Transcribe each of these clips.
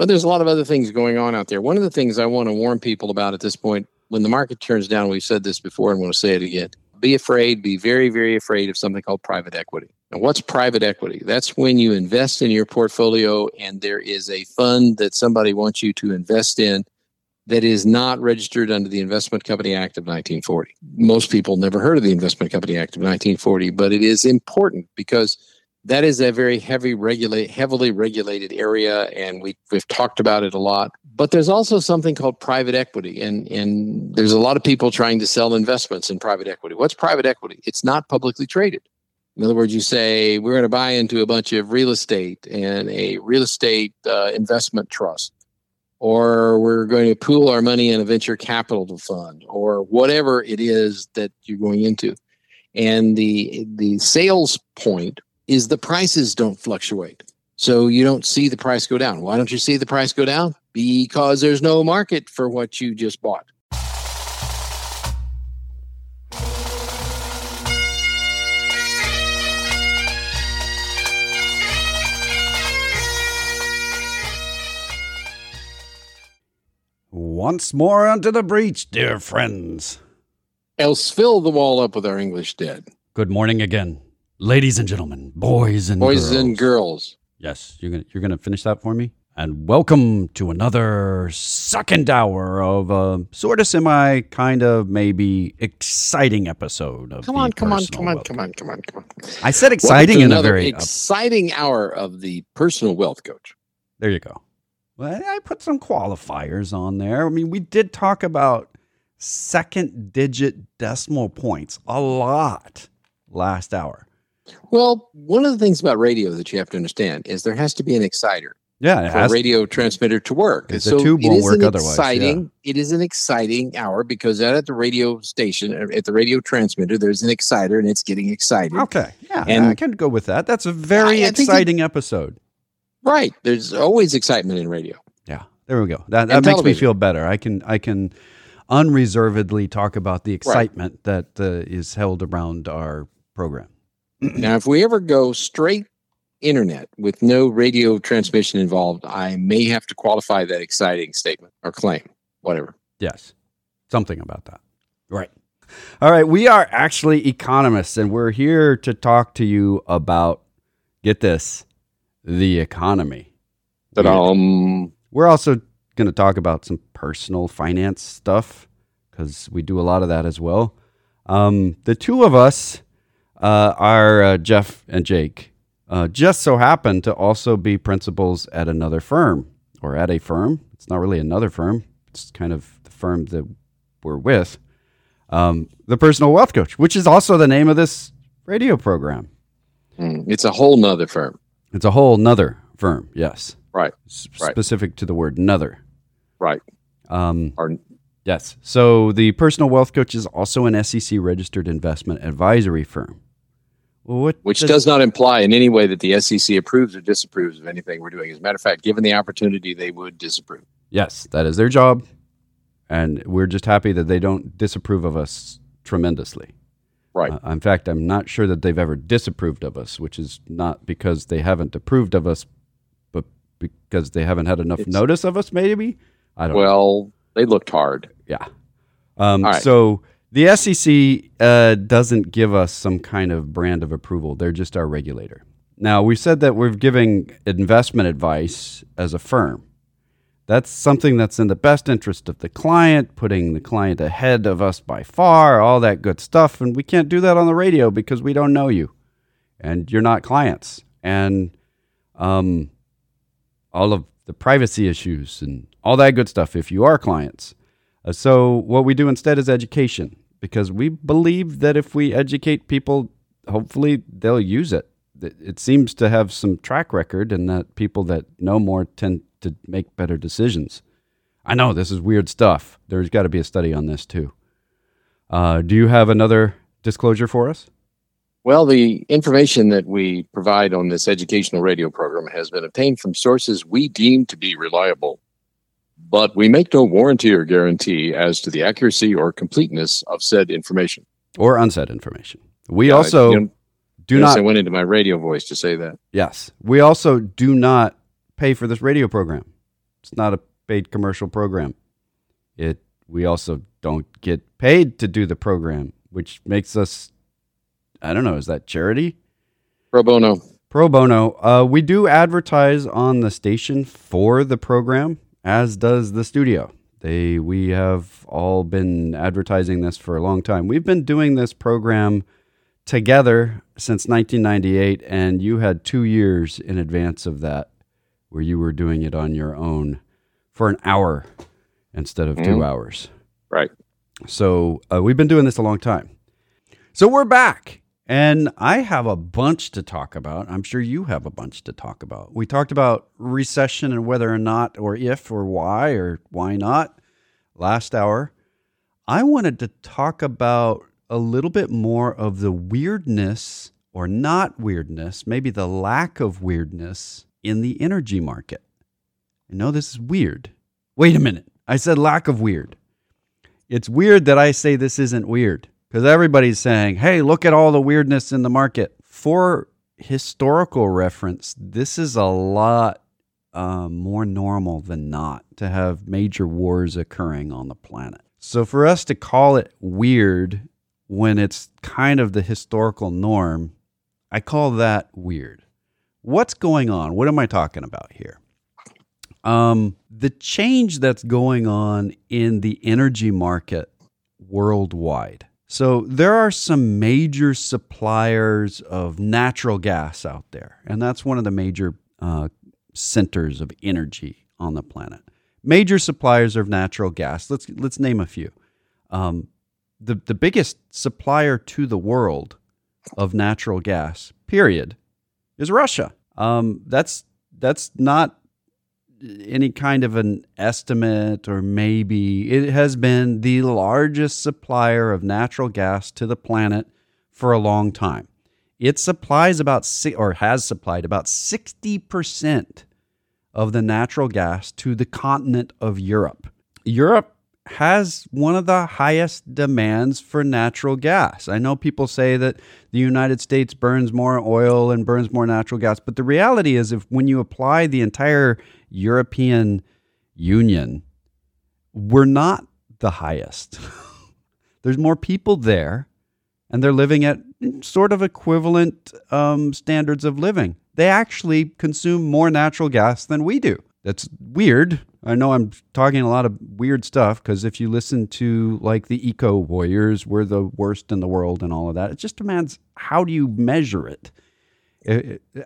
Well, there's a lot of other things going on out there. One of the things I want to warn people about at this point, when the market turns down, we've said this before and want to say it again. Be afraid, be very, very afraid of something called private equity. Now, what's private equity? That's when you invest in your portfolio and there is a fund that somebody wants you to invest in that is not registered under the Investment Company Act of 1940. Most people never heard of the Investment Company Act of 1940, but it is important because that is a very heavy regulate heavily regulated area and we, we've talked about it a lot. But there's also something called private equity and, and there's a lot of people trying to sell investments in private equity. What's private equity? It's not publicly traded. In other words you say we're going to buy into a bunch of real estate and a real estate uh, investment trust or we're going to pool our money in a venture capital fund or whatever it is that you're going into. And the the sales point is the prices don't fluctuate. So you don't see the price go down. Why don't you see the price go down? Because there's no market for what you just bought. Once more unto the breach, dear friends. Else fill the wall up with our English dead. Good morning again. Ladies and gentlemen, boys and boys girls. and girls. Yes, you're gonna you're gonna finish that for me. And welcome to another second hour of a sort of semi, kind of maybe exciting episode of. Come on, come on, come on, come on, come on, come on. I said exciting in a very uh, exciting hour of the personal wealth coach. There you go. Well, I put some qualifiers on there. I mean, we did talk about second digit decimal points a lot last hour. Well, one of the things about radio that you have to understand is there has to be an exciter. Yeah, for a radio transmitter to work. The so tube won't work otherwise. Exciting, yeah. It is an exciting hour because out at the radio station, uh, at the radio transmitter, there's an exciter and it's getting excited. Okay, yeah, and I can go with that. That's a very I, I exciting it, episode. Right. There's always excitement in radio. Yeah, there we go. That, that makes me feel better. I can I can unreservedly talk about the excitement right. that uh, is held around our program now, if we ever go straight internet with no radio transmission involved, I may have to qualify that exciting statement or claim, whatever. Yes, something about that. Right. All right. We are actually economists, and we're here to talk to you about, get this, the economy. Um, we're also going to talk about some personal finance stuff because we do a lot of that as well. Um, the two of us uh, are uh, Jeff and Jake. Uh, just so happen to also be principals at another firm or at a firm. It's not really another firm, it's kind of the firm that we're with. Um, the Personal Wealth Coach, which is also the name of this radio program. Mm, it's a whole nother firm. It's a whole nother firm, yes. Right. S- right. Specific to the word nother. Right. Um, or, yes. So the Personal Wealth Coach is also an SEC registered investment advisory firm. What Which does, does, not imply in any way that the SEC approves or disapproves of anything we're doing. As a matter of fact, given the opportunity, they would disapprove. Yes, that is their job. And we're just happy that they don't disapprove of us tremendously. Right. Uh, in fact, I'm not sure that they've ever disapproved of us, which is not because they haven't approved of us, but because they haven't had enough it's, notice of us, maybe? I don't well, know. they looked hard. Yeah. Um, So the SEC uh, doesn't give us some kind of brand of approval. They're just our regulator. Now, we said that we're giving investment advice as a firm. That's something that's in the best interest of the client, putting the client ahead of us by far, all that good stuff. And we can't do that on the radio because we don't know you and you're not clients. And um, all of the privacy issues and all that good stuff if you are clients. Uh, so, what we do instead is education because we believe that if we educate people, hopefully they'll use it. It seems to have some track record, and that people that know more tend to make better decisions. I know this is weird stuff. There's got to be a study on this too. Uh, do you have another disclosure for us? Well, the information that we provide on this educational radio program has been obtained from sources we deem to be reliable but we make no warranty or guarantee as to the accuracy or completeness of said information or unsaid information. We yeah, also you know, do not. I went into my radio voice to say that. Yes, we also do not pay for this radio program. It's not a paid commercial program. It we also don't get paid to do the program, which makes us I don't know, is that charity? Pro bono. Pro bono. Uh, we do advertise on the station for the program, as does the studio. They we have all been advertising this for a long time. We've been doing this program together since 1998, and you had two years in advance of that where you were doing it on your own for an hour instead of mm-hmm. two hours. Right. So uh, we've been doing this a long time. So we're back. And I have a bunch to talk about. I'm sure you have a bunch to talk about. We talked about recession and whether or not, or if, or why, or why not last hour. I wanted to talk about a little bit more of the weirdness or not weirdness, maybe the lack of weirdness in the energy market. I know this is weird. Wait a minute. I said lack of weird. It's weird that I say this isn't weird because everybody's saying, hey, look at all the weirdness in the market. For historical reference, this is a lot uh, more normal than not to have major wars occurring on the planet. So for us to call it weird when it's kind of the historical norm, I call that weird. What's going on? What am I talking about here? Um, the change that's going on in the energy market worldwide so there are some major suppliers of natural gas out there, and that's one of the major uh, centers of energy on the planet. Major suppliers of natural gas. Let's let's name a few. Um, the the biggest supplier to the world of natural gas, period, is Russia. Um, that's that's not any kind of an estimate or maybe it has been the largest supplier of natural gas to the planet for a long time. It supplies about or has supplied about 60% of the natural gas to the continent of Europe. Europe has one of the highest demands for natural gas. I know people say that the United States burns more oil and burns more natural gas, but the reality is if when you apply the entire European Union, we're not the highest. There's more people there, and they're living at sort of equivalent um, standards of living. They actually consume more natural gas than we do. That's weird. I know I'm talking a lot of weird stuff because if you listen to like the eco warriors, we're the worst in the world and all of that. It just demands how do you measure it?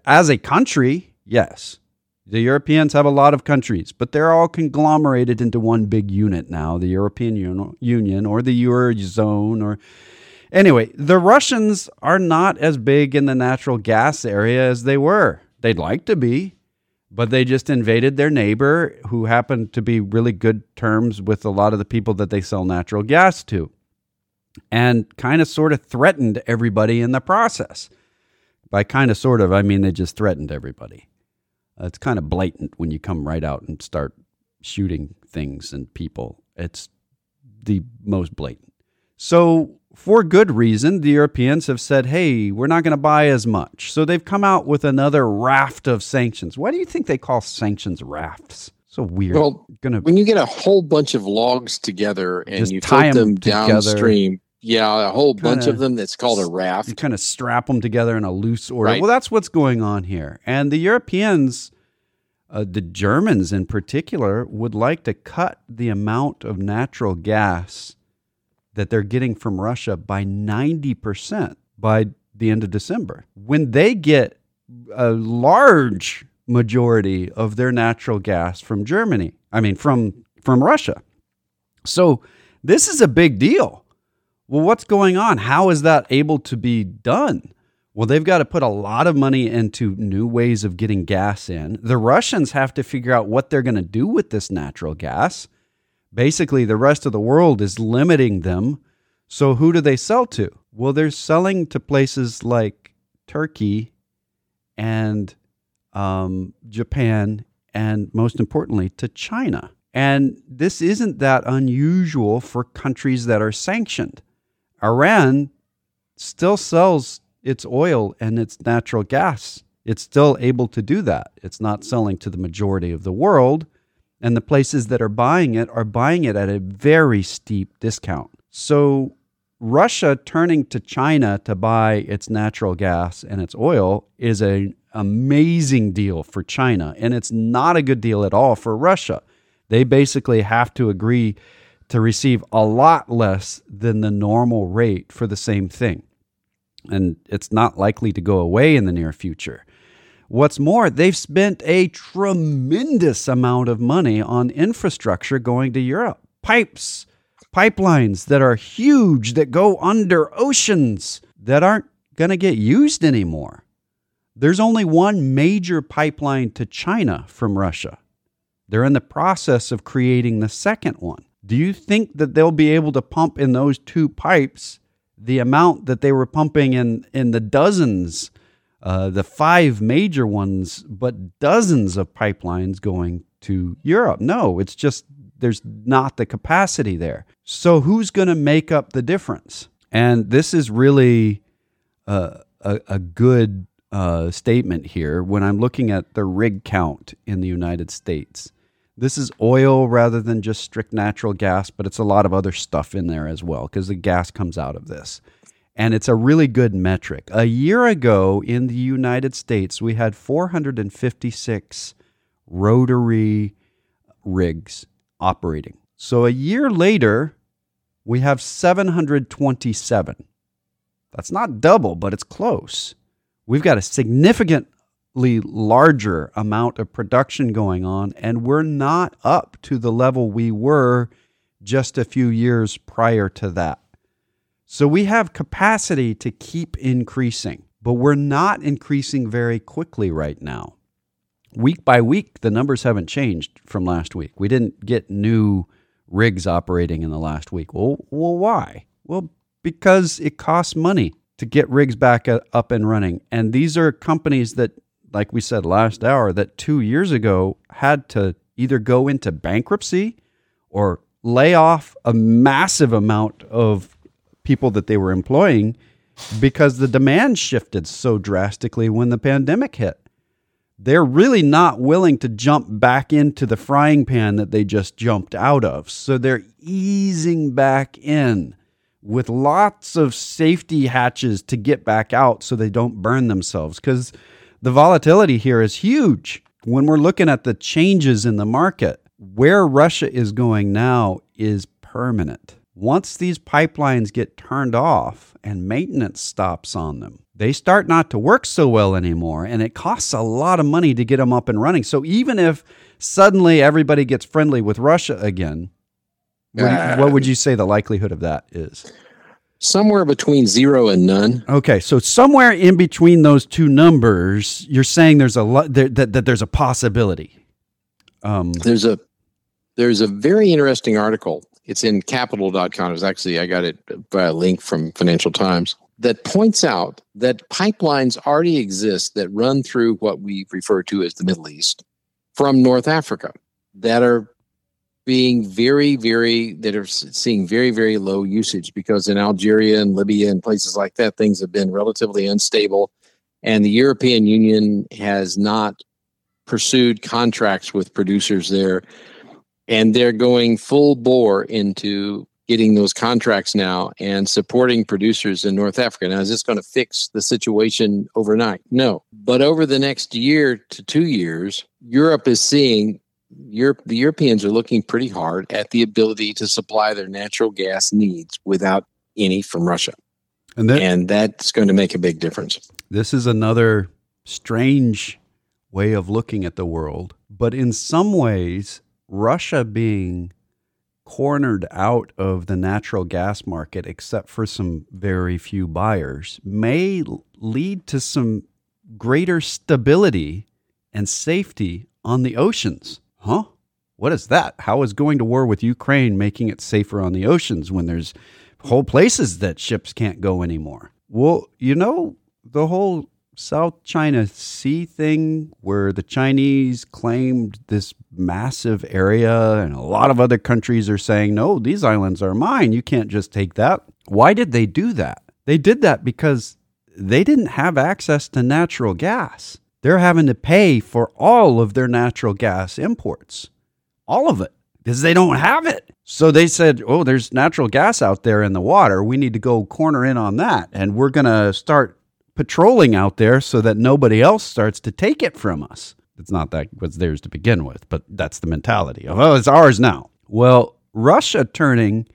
As a country, yes. The Europeans have a lot of countries, but they're all conglomerated into one big unit now the European Union or the Eurozone. Or Anyway, the Russians are not as big in the natural gas area as they were. They'd like to be, but they just invaded their neighbor who happened to be really good terms with a lot of the people that they sell natural gas to and kind of sort of threatened everybody in the process. By kind of sort of, I mean they just threatened everybody. It's kind of blatant when you come right out and start shooting things and people. It's the most blatant. So for good reason, the Europeans have said, hey, we're not going to buy as much. So they've come out with another raft of sanctions. Why do you think they call sanctions rafts? So weird. Well, Gonna, when you get a whole bunch of logs together and you tie them, them downstream, yeah, a whole kinda, bunch of them that's called a raft. You kind of strap them together in a loose order. Right. Well, that's what's going on here. And the Europeans, uh, the Germans in particular, would like to cut the amount of natural gas that they're getting from Russia by 90% by the end of December. When they get a large majority of their natural gas from Germany, I mean from from Russia. So this is a big deal. Well, what's going on? How is that able to be done? Well, they've got to put a lot of money into new ways of getting gas in. The Russians have to figure out what they're going to do with this natural gas basically the rest of the world is limiting them. So who do they sell to? Well, they're selling to places like Turkey and um, Japan, and most importantly, to China. And this isn't that unusual for countries that are sanctioned. Iran still sells its oil and its natural gas. It's still able to do that. It's not selling to the majority of the world, And the places that are buying it are buying it at a very steep discount. So, Russia turning to China to buy its natural gas and its oil is an amazing deal for China. And it's not a good deal at all for Russia. They basically have to agree to receive a lot less than the normal rate for the same thing. And it's not likely to go away in the near future. What's more, they've spent a tremendous amount of money on infrastructure going to Europe. Pipes, pipelines that are huge, that go under oceans, that aren't going to get used anymore. There's only one major pipeline to China from Russia. They're in the process of creating the second one. Do you think that they'll be able to pump in those two pipes the amount that they were pumping in, in the dozens, uh, the five major ones, but dozens of pipelines going to Europe? No, it's just there's not the capacity there. So who's going to make up the difference? And this is really a, a, a good uh, statement here when I'm looking at the rig count in the United States. This is oil rather than just strict natural gas, but it's a lot of other stuff in there as well because the gas comes out of this. And it's a really good metric. A year ago in the United States, we had 456 rotary rigs operating. So a year later, we have 727. That's not double, but it's close. We've got a significantly larger amount of production going on, and we're not up to the level we were just a few years prior to that. So we have capacity to keep increasing, but we're not increasing very quickly right now. Week by week, the numbers haven't changed from last week. We didn't get new rigs operating in the last week. Well, well why? Well, because it costs money to get rigs back uh, up and running. And these are companies that like we said last hour, that two years ago had to either go into bankruptcy or lay off a massive amount of people that they were employing because the demand shifted so drastically when the pandemic hit. They're really not willing to jump back into the frying pan that they just jumped out of. So they're easing back in with lots of safety hatches to get back out so they don't burn themselves. Because the volatility here is huge. When we're looking at the changes in the market, where Russia is going now is permanent. Once these pipelines get turned off and maintenance stops on them, they start not to work so well anymore. And it costs a lot of money to get them up and running. So even if suddenly everybody gets friendly with Russia again, what, what would you say the likelihood of that is? somewhere between zero and none. Okay, so somewhere in between those two numbers, you're saying there's a lot that, that, that there's a possibility. Um, there's a there's a very interesting article. It's in capital.com. It was actually I got it by a link from Financial Times that points out that pipelines already exist that run through what we refer to as the Middle East from North Africa that are being very, very that are seeing very, very low usage because in Algeria and Libya and places like that, things have been relatively unstable, and the European Union has not pursued contracts with producers there, and they're going full bore into getting those contracts now and supporting producers in North Africa. Now, is this going to fix the situation overnight? No. But over the next year to two years, Europe is seeing Europe, the Europeans are looking pretty hard at the ability to supply their natural gas needs without any from Russia. And, that, and that's going to make a big difference. This is another strange way of looking at the world. But in some ways, Russia being cornered out of the natural gas market, except for some very few buyers, may lead to some greater stability and safety on the oceans. Huh? What is that? How is going to war with Ukraine making it safer on the oceans when there's whole places that ships can't go anymore? Well, you know, the whole South China Sea thing where the Chinese claimed this massive area and a lot of other countries are saying, no, these islands are mine. You can't just take that. Why did they do that? They did that because they didn't have access to natural gas they're having to pay for all of their natural gas imports. all of it, because they don't have it. So they said, "Oh, there's natural gas out there in the water. We need to go corner in on that, and we're going to start patrolling out there so that nobody else starts to take it from us." It's not that was theirs to begin with, but that's the mentality "Oh, it's ours now." Well, Russia turning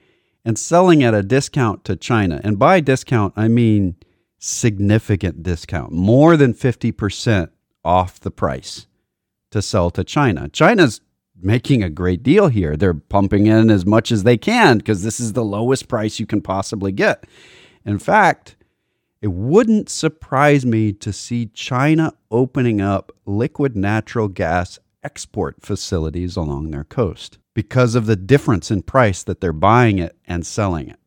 and selling at a discount to China, and by discount I mean significant discount, more than 50% off the price to sell to China. China's making a great deal here. They're pumping in as much as they can because this is the lowest price you can possibly get. In fact, it wouldn't surprise me to see China opening up liquid natural gas export facilities along their coast because of the difference in price that they're buying it and selling it.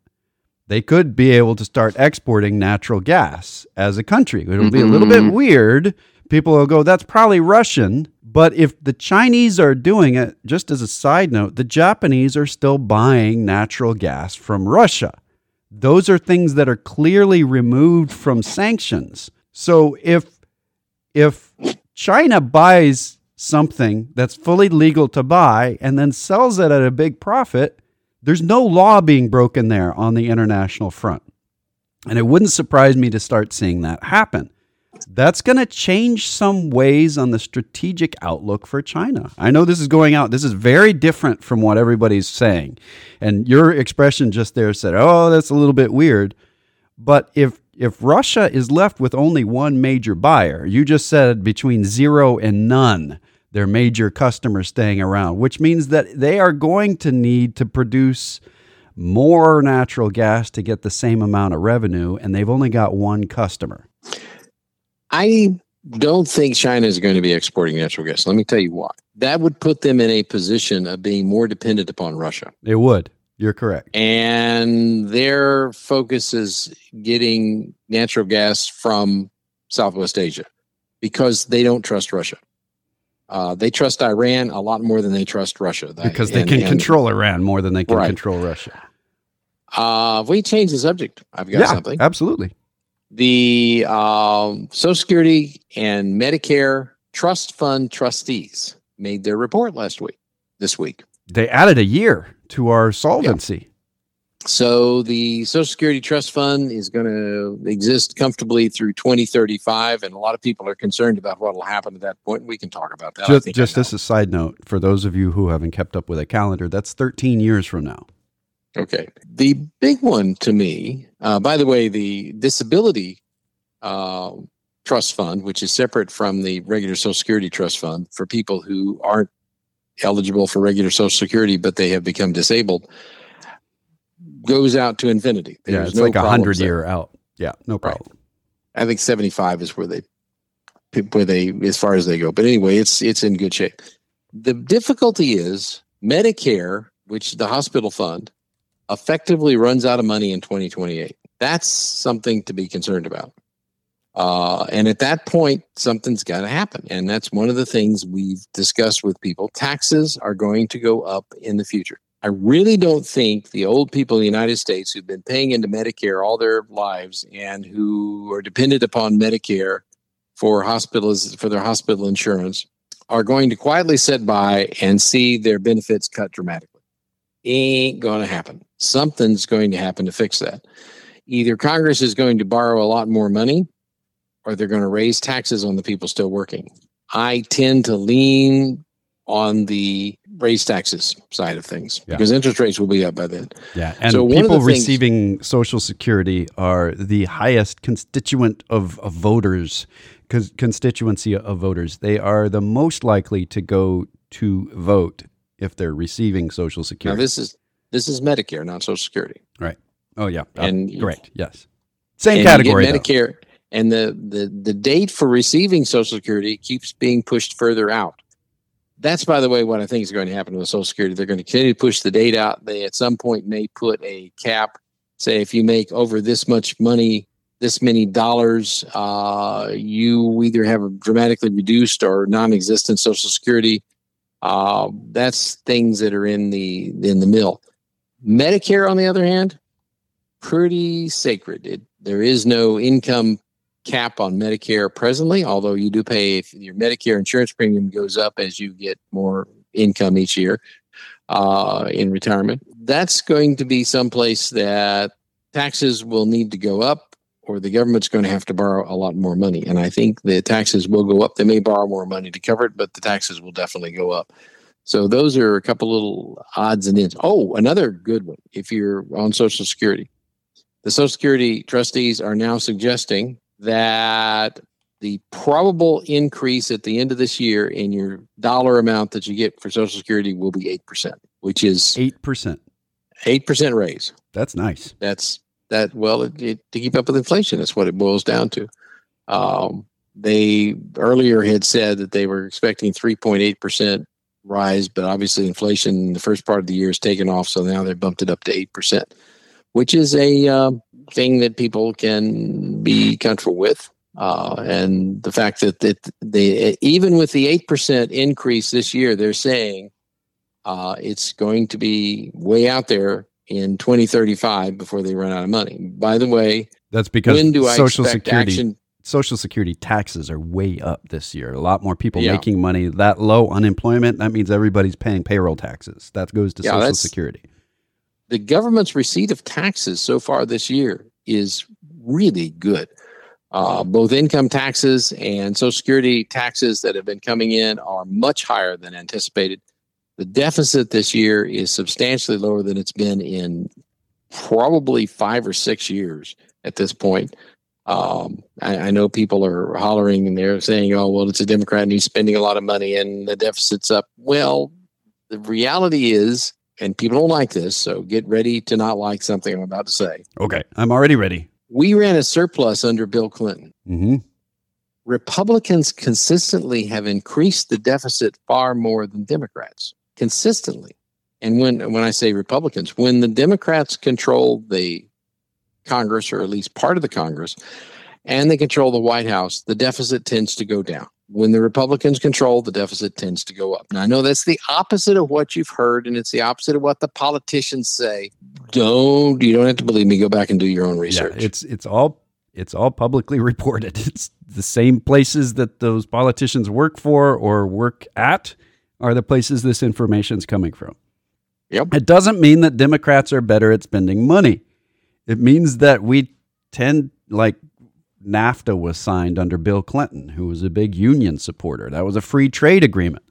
They could be able to start exporting natural gas as a country. It'll be a little bit mm-hmm. weird. People will go, that's probably Russian but if the Chinese are doing it, just as a side note, the Japanese are still buying natural gas from Russia. Those are things that are clearly removed from sanctions. So if if China buys something that's fully legal to buy and then sells it at a big profit, there's no law being broken there on the international front. And it wouldn't surprise me to start seeing that happen that's going to change some ways on the strategic outlook for China. I know this is going out. This is very different from what everybody's saying. And your expression just there said, "Oh, that's a little bit weird." But if if Russia is left with only one major buyer, you just said between 0 and none, their major customers staying around, which means that they are going to need to produce more natural gas to get the same amount of revenue and they've only got one customer. I don't think China is going to be exporting natural gas. Let me tell you why. That would put them in a position of being more dependent upon Russia. It would. You're correct. And their focus is getting natural gas from Southwest Asia because they don't trust Russia. Uh, they trust Iran a lot more than they trust Russia. Because they and, can and, control Iran more than they can right. control Russia. Uh, if we change the subject, I've got yeah, something. Absolutely the um, Social Security and Medicare trust fund trustees made their report last week, this week. They added a year to our solvency. So the Social Security Trust Fund is going to exist comfortably through 2035, and a lot of people are concerned about what will happen at that point. We can talk about that. Just, just as a side note, for those of you who haven't kept up with a calendar, that's 13 years from now. Okay. The big one to me, uh, by the way, the disability uh, trust fund, which is separate from the regular Social Security trust fund for people who aren't eligible for regular Social Security, but they have become disabled, goes out to infinity. There's yeah, it's no like a hundred year out. Yeah, no problem. Right. I think 75 is where they, where they, as far as they go. But anyway, it's, it's in good shape. The difficulty is Medicare, which the hospital fund, effectively runs out of money in 2028. That's something to be concerned about. Uh, and at that point, something's got to happen. And that's one of the things we've discussed with people. Taxes are going to go up in the future. I really don't think the old people in the United States who've been paying into Medicare all their lives and who are dependent upon Medicare for hospitals for their hospital insurance are going to quietly sit by and see their benefits cut dramatically. Ain't going to happen. Something's going to happen to fix that. Either Congress is going to borrow a lot more money or they're going to raise taxes on the people still working. I tend to lean on the raise taxes side of things yeah. because interest rates will be up by then. Yeah, and so people receiving things, Social Security are the highest constituent of, of voters, constituency of voters. They are the most likely to go to vote if they're receiving Social Security. Now this is this is Medicare, not Social Security. Right. Oh yeah. Uh, and correct. Yes. Same category. Medicare though. and the, the the date for receiving Social Security keeps being pushed further out. That's by the way what I think is going to happen with Social Security. They're going to continue to push the date out. They at some point may put a cap. Say if you make over this much money, this many dollars, uh, you either have a dramatically reduced or non-existent Social Security. Uh, that's things that are in the in the mill. Medicare, on the other hand, pretty sacred. It, there is no income cap on Medicare presently, although you do pay if your Medicare insurance premium goes up as you get more income each year. uh, in retirement. That's going to be someplace that taxes will need to go up or the government's going to have to borrow a lot more money. And I think the taxes will go up. They may borrow more money to cover it, but the taxes will definitely go up. So those are a couple little odds and ends. Oh, another good one. If you're on Social Security, the Social Security trustees are now suggesting that the probable increase at the end of this year in your dollar amount that you get for Social Security will be 8%, which is 8%. 8% raise. That's nice. That's that, well, it, it, to keep up with inflation, that's what it boils down to. Um, they earlier had said that they were expecting 3.8% rise, but obviously inflation in the first part of the year has taken off, so now they bumped it up to 8%, which is a uh, thing that people can be comfortable with. Uh, and the fact that, that they, even with the 8% increase this year, they're saying uh, it's going to be way out there in 2035 before they run out of money. By the way, that's because when do Social Security action? Social Security taxes are way up this year. A lot more people yeah. making money. That low unemployment, that means everybody's paying payroll taxes. That goes to yeah, Social Security. The government's receipt of taxes so far this year is really good. Uh, both income taxes and Social Security taxes that have been coming in are much higher than anticipated. The deficit this year is substantially lower than it's been in probably five or six years at this point. Um, I, I, know people are hollering and they're saying, oh, well, it's a Democrat and he's spending a lot of money and the deficit's up. Well, the reality is, and people don't like this, so get ready to not like something I'm about to say. Okay, I'm already ready. We ran a surplus under Bill Clinton. Mm-hmm. Republicans consistently have increased the deficit far more than Democrats consistently. And when when I say Republicans, when the Democrats control the Congress or at least part of the Congress and they control the White House, the deficit tends to go down. When the Republicans control, the deficit tends to go up. Now I know that's the opposite of what you've heard and it's the opposite of what the politicians say. Don't you don't have to believe me, go back and do your own research. Yeah, it's it's all it's all publicly reported. It's the same places that those politicians work for or work at are the places this information is coming from. Yep. It doesn't mean that Democrats are better at spending money. It means that we tend, like NAFTA was signed under Bill Clinton, who was a big union supporter. That was a free trade agreement.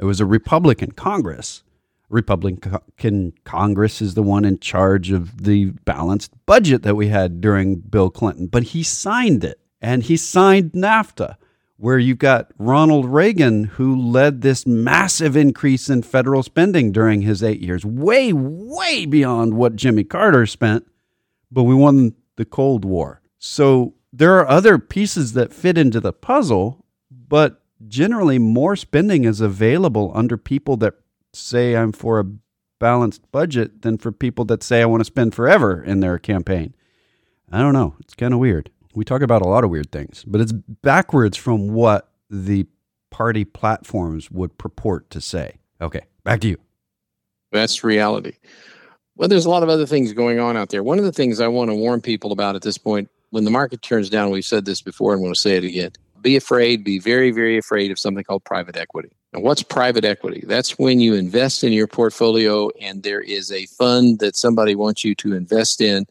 It was a Republican Congress. Republican Congress is the one in charge of the balanced budget that we had during Bill Clinton, but he signed it and he signed NAFTA where you've got Ronald Reagan, who led this massive increase in federal spending during his eight years, way, way beyond what Jimmy Carter spent, but we won the Cold War. So there are other pieces that fit into the puzzle, but generally more spending is available under people that say I'm for a balanced budget than for people that say I want to spend forever in their campaign. I don't know. It's kind of weird. We talk about a lot of weird things, but it's backwards from what the party platforms would purport to say. Okay, back to you. That's reality. Well, there's a lot of other things going on out there. One of the things I want to warn people about at this point, when the market turns down, we've said this before and want to say it again. Be afraid, be very, very afraid of something called private equity. Now, what's private equity? That's when you invest in your portfolio and there is a fund that somebody wants you to invest in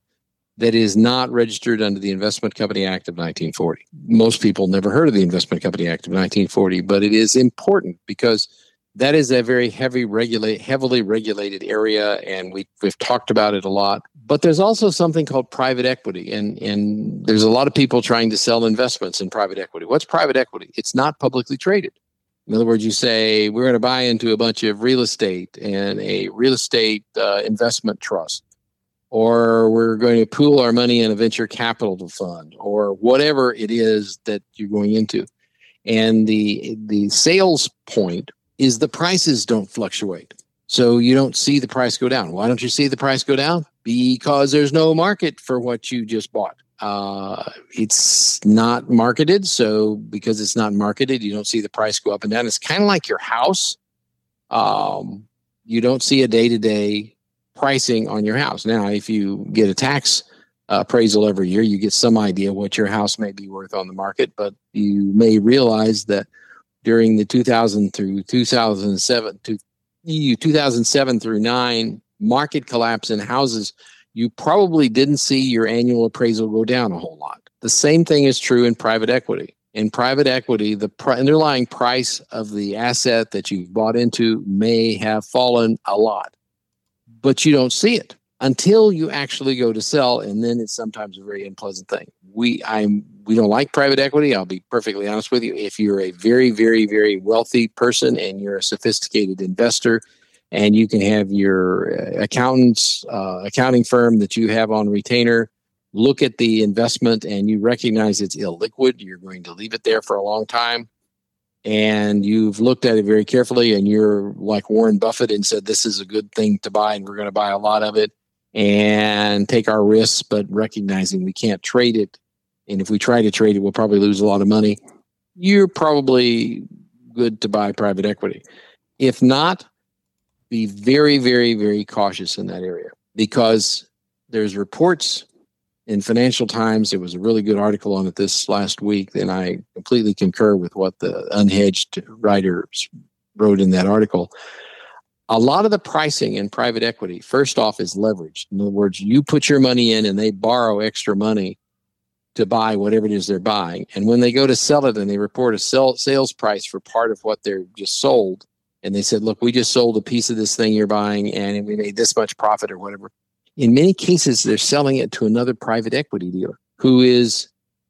that is not registered under the Investment Company Act of 1940. Most people never heard of the Investment Company Act of 1940, but it is important because that is a very heavy regulate heavily regulated area and we, we've talked about it a lot. But there's also something called private equity and, and there's a lot of people trying to sell investments in private equity. What's private equity? It's not publicly traded. In other words you say we're going to buy into a bunch of real estate and a real estate uh, investment trust or we're going to pool our money in a venture capital to fund or whatever it is that you're going into. And the the sales point is the prices don't fluctuate. So you don't see the price go down. Why don't you see the price go down? Because there's no market for what you just bought. Uh, it's not marketed. So because it's not marketed you don't see the price go up and down. It's kind of like your house. Um, you don't see a day-to-day pricing on your house. Now, if you get a tax appraisal every year, you get some idea what your house may be worth on the market, but you may realize that during the 2000 through 2007 to you 2007 through 9 market collapse in houses, you probably didn't see your annual appraisal go down a whole lot. The same thing is true in private equity. In private equity, the pr- underlying price of the asset that you've bought into may have fallen a lot, but you don't see it until you actually go to sell, and then it's sometimes a very unpleasant thing. We I'm we don't like private equity. I'll be perfectly honest with you. If you're a very very very wealthy person and you're a sophisticated investor, and you can have your uh, accountants uh, accounting firm that you have on retainer look at the investment and you recognize it's illiquid you're going to leave it there for a long time and you've looked at it very carefully and you're like warren buffett and said this is a good thing to buy and we're going to buy a lot of it and take our risks but recognizing we can't trade it. And if we try to trade it we'll probably lose a lot of money. You're probably good to buy private equity. If not be very, very, very cautious in that area because there's reports in Financial Times. There was a really good article on it this last week, and I completely concur with what the unhedged writers wrote in that article. A lot of the pricing in private equity, first off, is leveraged. In other words, you put your money in and they borrow extra money to buy whatever it is they're buying. And when they go to sell it and they report a sell, sales price for part of what they're just sold, and they said, look, we just sold a piece of this thing you're buying and we made this much profit or whatever. In many cases, they're selling it to another private equity dealer who is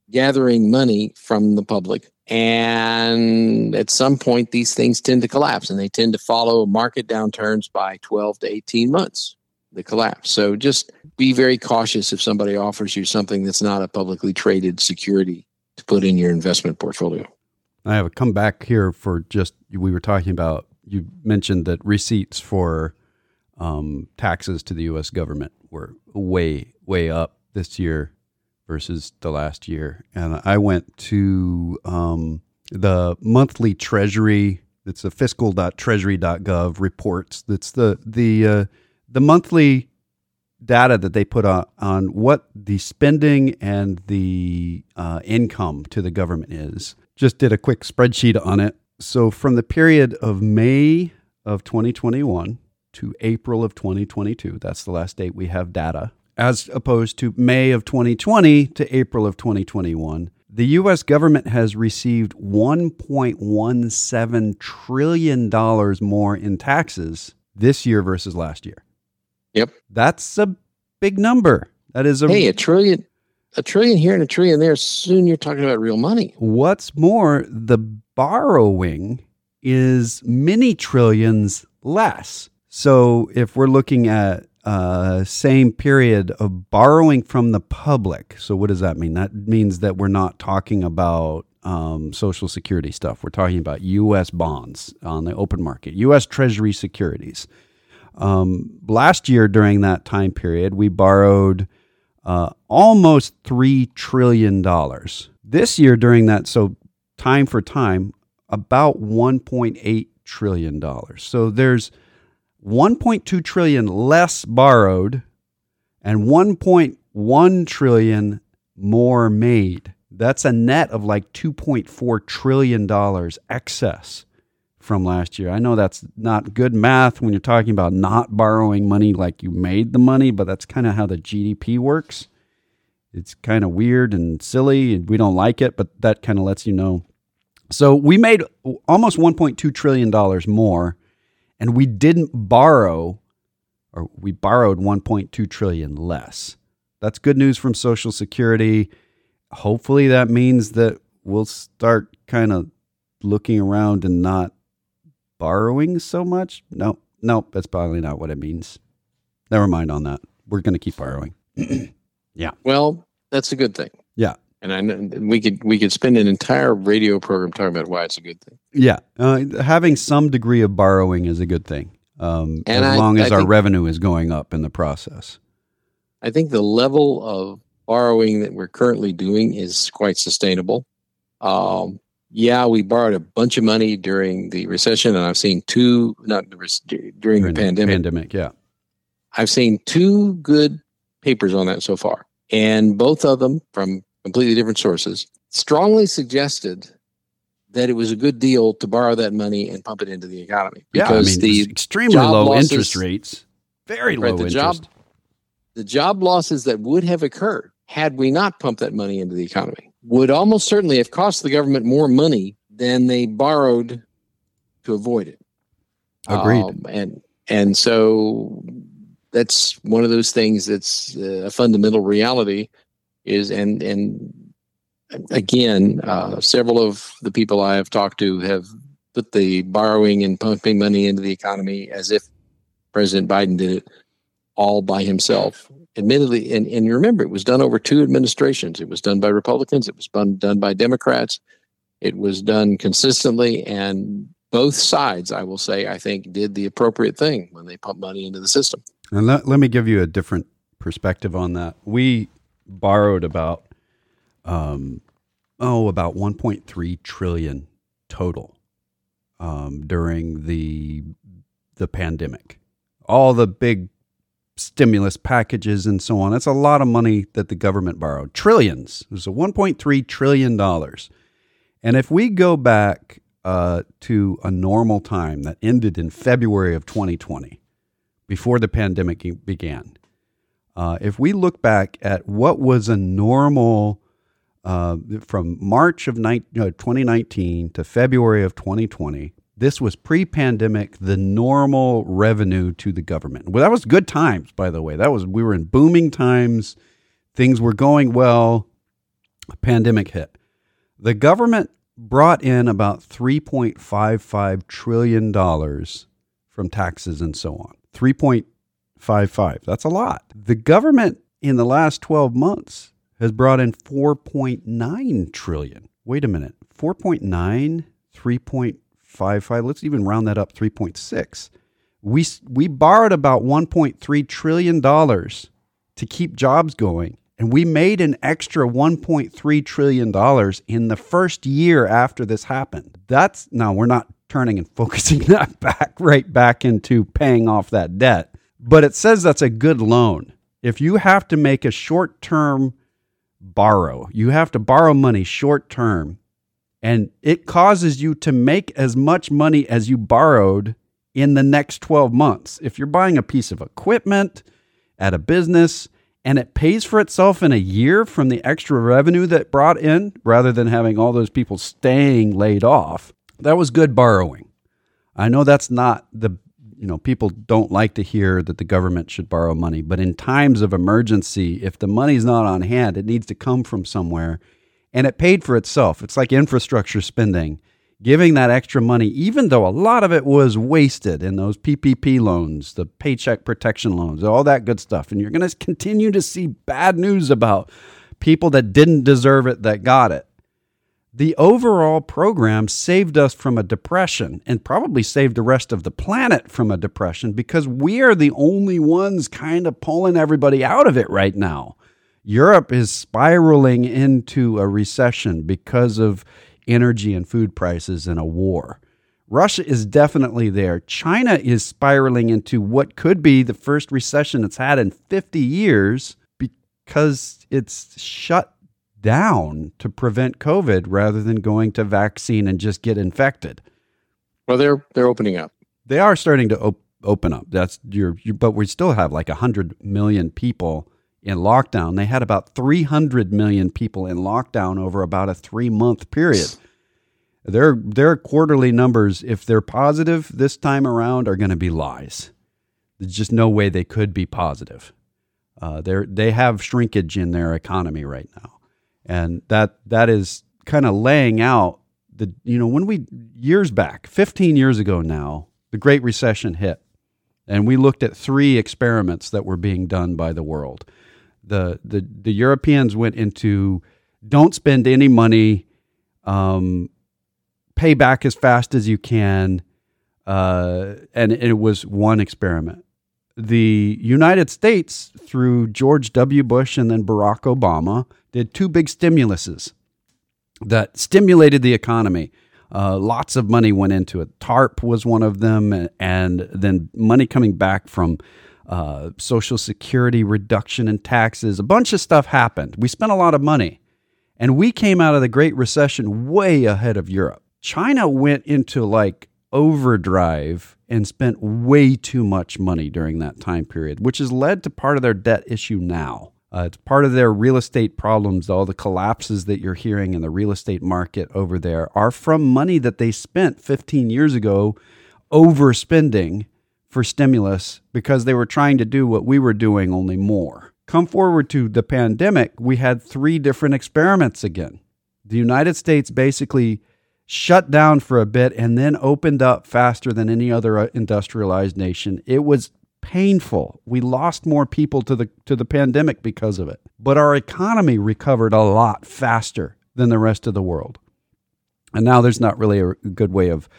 gathering money from the public. And at some point, these things tend to collapse and they tend to follow market downturns by 12 to 18 months, the collapse. So just be very cautious if somebody offers you something that's not a publicly traded security to put in your investment portfolio. I have a come back here for just, we were talking about you mentioned that receipts for um, taxes to the U.S. government were way, way up this year versus the last year. And I went to um, the monthly Treasury. It's a fiscal.treasury.gov reports. That's the the uh, the monthly data that they put on, on what the spending and the uh, income to the government is. Just did a quick spreadsheet on it so from the period of May of 2021 to April of 2022, that's the last date we have data, as opposed to May of 2020 to April of 2021, the US government has received $1.17 trillion more in taxes this year versus last year. Yep. That's a big number. That is a Hey, a trillion a trillion here and a trillion there. Soon you're talking about real money. What's more, the borrowing is many trillions less. So if we're looking at uh, same period of borrowing from the public, so what does that mean? That means that we're not talking about um, Social Security stuff. We're talking about U.S. bonds on the open market, U.S. Treasury securities. Um, last year during that time period, we borrowed uh, almost $3 trillion. This year, during that, so time for time, about $1.8 trillion. So there's 1.2 trillion less borrowed and 1.1 trillion more made. That's a net of like 2.4 trillion dollars excess from last year. I know that's not good math when you're talking about not borrowing money like you made the money, but that's kind of how the GDP works. It's kind of weird and silly, and we don't like it, but that kind of lets you know. So we made almost 1.2 trillion dollars more, and we didn't borrow, or we borrowed 1.2 trillion less. That's good news from Social Security. Hopefully, that means that we'll start kind of looking around and not borrowing so much? No, no, that's probably not what it means. Never mind on that. We're going to keep borrowing. yeah. Well, that's a good thing. Yeah. And I know we could we could spend an entire radio program talking about why it's a good thing. Yeah, uh, having some degree of borrowing is a good thing, um, as I, long as I our revenue is going up in the process. I think the level of borrowing that we're currently doing is quite sustainable. Um, yeah, we borrowed a bunch of money during the recession, and I've seen two, not during, during the pandemic. Pandemic, yeah. I've seen two good papers on that so far, and both of them from completely different sources strongly suggested that it was a good deal to borrow that money and pump it into the economy because yeah, I mean, the extremely low losses, interest rates, very low the interest. Job, the job losses that would have occurred had we not pumped that money into the economy would almost certainly have cost the government more money than they borrowed to avoid it. Agreed. Um, and and so that's one of those things that's a fundamental reality is and and again uh, several of the people i have talked to have put the borrowing and pumping money into the economy as if president biden did it all by himself. Admittedly and, and you remember it was done over two administrations. It was done by republicans it was done, done by democrats. It was done consistently and both sides i will say i think did the appropriate thing when they pumped money into the system. And let, let me give you a different perspective on that. We borrowed about um, oh about 1.3 trillion total um, during the the pandemic. All the big stimulus packages and so on. That's a lot of money that the government borrowed. Trillions. It was a 1.3 trillion dollars. And if we go back uh, to a normal time that ended in February of 2020, before the pandemic began. Uh, if we look back at what was a normal uh, from March of ni- 2019 to February of 2020, this was pre-pandemic the normal revenue to the government. Well, that was good times, by the way. That was we were in booming times. Things were going well. Pandemic hit. The government brought in about 3.55 trillion dollars from taxes and so on. 3.55. That's a lot. The government in the last 12 months has brought in 4.9 trillion. Wait a minute. 4.9, 3.55. Let's even round that up 3.6. We we borrowed about 1.3 trillion dollars to keep jobs going and we made an extra 1.3 trillion dollars in the first year after this happened. That's now we're not turning and focusing that back right back into paying off that debt. But it says that's a good loan. If you have to make a short term borrow, you have to borrow money short term, and it causes you to make as much money as you borrowed in the next 12 months. If you're buying a piece of equipment at a business and it pays for itself in a year from the extra revenue that brought in rather than having all those people staying laid off, that was good borrowing. I know that's not the you know people don't like to hear that the government should borrow money, but in times of emergency, if the money's not on hand, it needs to come from somewhere, and it paid for itself. It's like infrastructure spending. Giving that extra money, even though a lot of it was wasted in those PPP loans, the paycheck protection loans, all that good stuff. And you're going to continue to see bad news about people that didn't deserve it that got it the overall program saved us from a depression and probably saved the rest of the planet from a depression because we are the only ones kind of pulling everybody out of it right now. Europe is spiraling into a recession because of energy and food prices and a war. Russia is definitely there. China is spiraling into what could be the first recession it's had in 50 years because it's shut down to prevent COVID rather than going to vaccine and just get infected. Well, they're they're opening up. They are starting to op- open up. That's your, your, but we still have like 100 million people in lockdown. They had about 300 million people in lockdown over about a 3-month period. Their their quarterly numbers if they're positive this time around are going to be lies. There's just no way they could be positive. Uh, they they have shrinkage in their economy right now and that that is kind of laying out the you know when we years back 15 years ago now the great recession hit. And we looked at three experiments that were being done by the world. The the, the europeans went into don't spend any money um, pay back as fast as you can uh, and it was one experiment the United States, through George W. Bush and then Barack Obama, did two big stimuluses that stimulated the economy. Uh, lots of money went into it. TARP was one of them, and then money coming back from uh, Social Security reduction in taxes. A bunch of stuff happened. We spent a lot of money, and we came out of the Great Recession way ahead of Europe. China went into like overdrive and spent way too much money during that time period, which has led to part of their debt issue now. Uh, it's part of their real estate problems. All the collapses that you're hearing in the real estate market over there are from money that they spent 15 years ago overspending for stimulus because they were trying to do what we were doing, only more. Come forward to the pandemic, we had three different experiments again. The United States basically shut down for a bit and then opened up faster than any other uh, industrialized nation. It was painful. We lost more people to the to the pandemic because of it. But our economy recovered a lot faster than the rest of the world. And now there's not really a good way of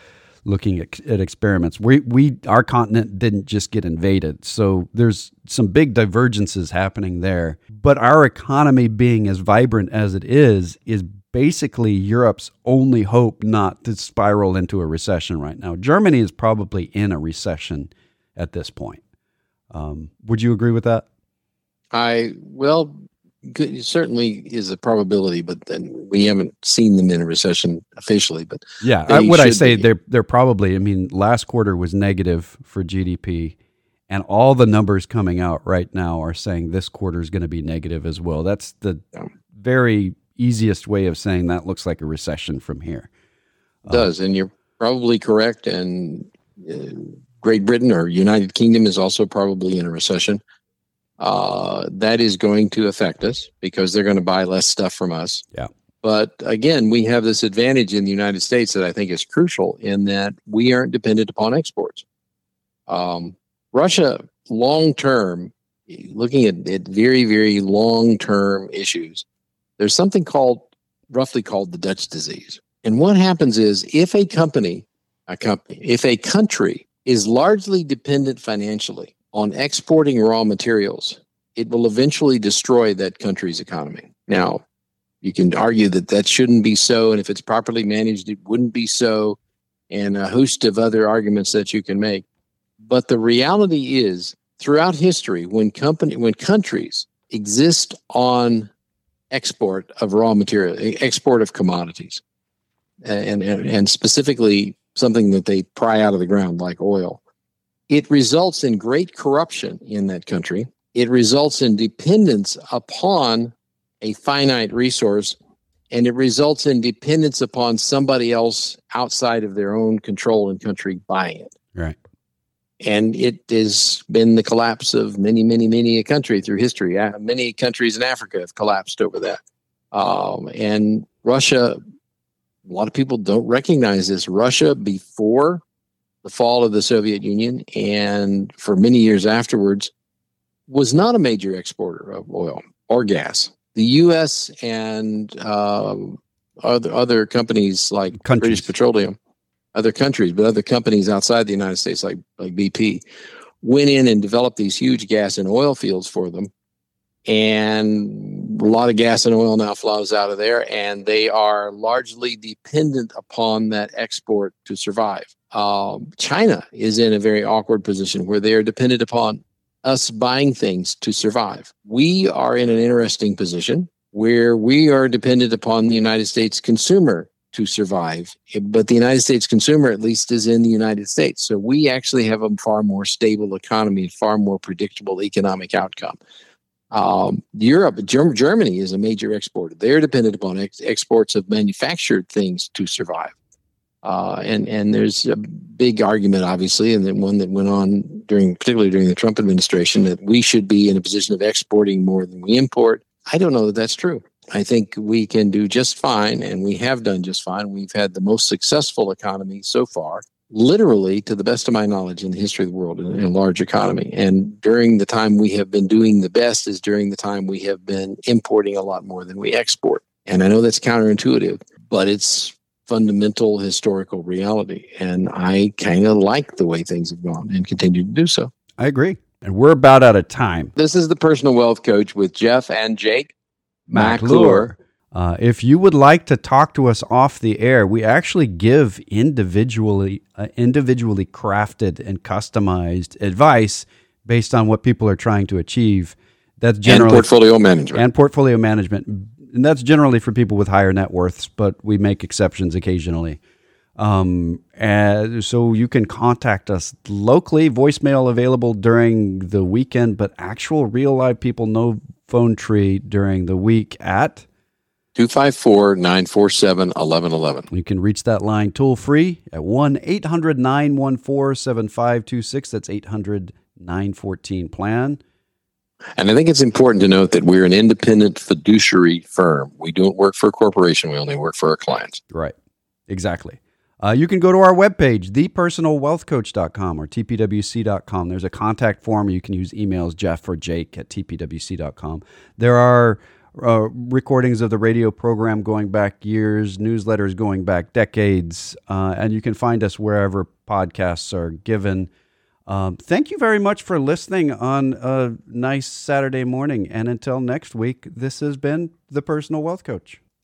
looking at, at experiments. We we our continent didn't just get invaded. So there's some big divergences happening there. But our economy being as vibrant as it is is basically Europe's only hope not to spiral into a recession right now. Germany is probably in a recession at this point. Um, would you agree with that? I well, good, certainly is a probability, but then we haven't seen them in a recession officially. But yeah, I, what I say be. they're they're probably. I mean, last quarter was negative for GDP, and all the numbers coming out right now are saying this quarter is going to be negative as well. That's the yeah. very easiest way of saying that looks like a recession from here. It does, and you're probably correct. And uh, Great Britain or United Kingdom is also probably in a recession. Uh, that is going to affect us because they're going to buy less stuff from us. Yeah. But again, we have this advantage in the United States that I think is crucial in that we aren't dependent upon exports. Um, Russia, long term, looking at, at very, very long term issues, there's something called roughly called the Dutch disease. And what happens is if a company, a company, if a country is largely dependent financially on exporting raw materials, it will eventually destroy that country's economy. Now, you can argue that that shouldn't be so, and if it's properly managed, it wouldn't be so, and a host of other arguments that you can make. But the reality is, throughout history, when company, when countries exist on export of raw material, export of commodities, and, and, and specifically something that they pry out of the ground like oil, it results in great corruption in that country. It results in dependence upon a finite resource, and it results in dependence upon somebody else outside of their own control and country buying it. Right. And it has been the collapse of many, many, many a country through history. Uh, many countries in Africa have collapsed over that. Um, and Russia, a lot of people don't recognize this. Russia, before the fall of the Soviet Union and for many years afterwards, was not a major exporter of oil or gas. The U.S. and um, other other companies like countries. British Petroleum other countries, but other companies outside the United States, like like BP, went in and developed these huge gas and oil fields for them, and a lot of gas and oil now flows out of there, and they are largely dependent upon that export to survive. Um, China is in a very awkward position where they are dependent upon us buying things to survive. We are in an interesting position where we are dependent upon the United States consumer to survive. But the United States consumer, at least, is in the United States. So we actually have a far more stable economy, and far more predictable economic outcome. Um, Europe, Germany is a major exporter. They're dependent upon ex- exports of manufactured things to survive. Uh, and and there's a big argument, obviously, and then one that went on during, particularly during the Trump administration, that we should be in a position of exporting more than we import. I don't know that that's true. I think we can do just fine, and we have done just fine. We've had the most successful economy so far, literally, to the best of my knowledge, in the history of the world, in a large economy. And during the time we have been doing the best is during the time we have been importing a lot more than we export. And I know that's counterintuitive, but it's fundamental historical reality. And I kind of like the way things have gone and continue to do so. I agree. And we're about out of time. This is the Personal Wealth Coach with Jeff and Jake. McClure. Uh, if you would like to talk to us off the air, we actually give individually uh, individually crafted and customized advice based on what people are trying to achieve. That's generally and portfolio management and portfolio management, and that's generally for people with higher net worths. But we make exceptions occasionally. Um, and so you can contact us locally, voicemail available during the weekend, but actual real live people, no phone tree during the week at 254 947 1111. You can reach that line toll free at 1 800 914 7526. That's 800 914 plan. And I think it's important to note that we're an independent fiduciary firm. We don't work for a corporation, we only work for our clients. Right. Exactly. Uh, you can go to our webpage, thepersonalwealthcoach.com or tpwc.com. There's a contact form. You can use emails, Jeff or Jake at tpwc.com. There are uh, recordings of the radio program going back years, newsletters going back decades, uh, and you can find us wherever podcasts are given. Um, thank you very much for listening on a nice Saturday morning. And until next week, this has been The Personal Wealth Coach.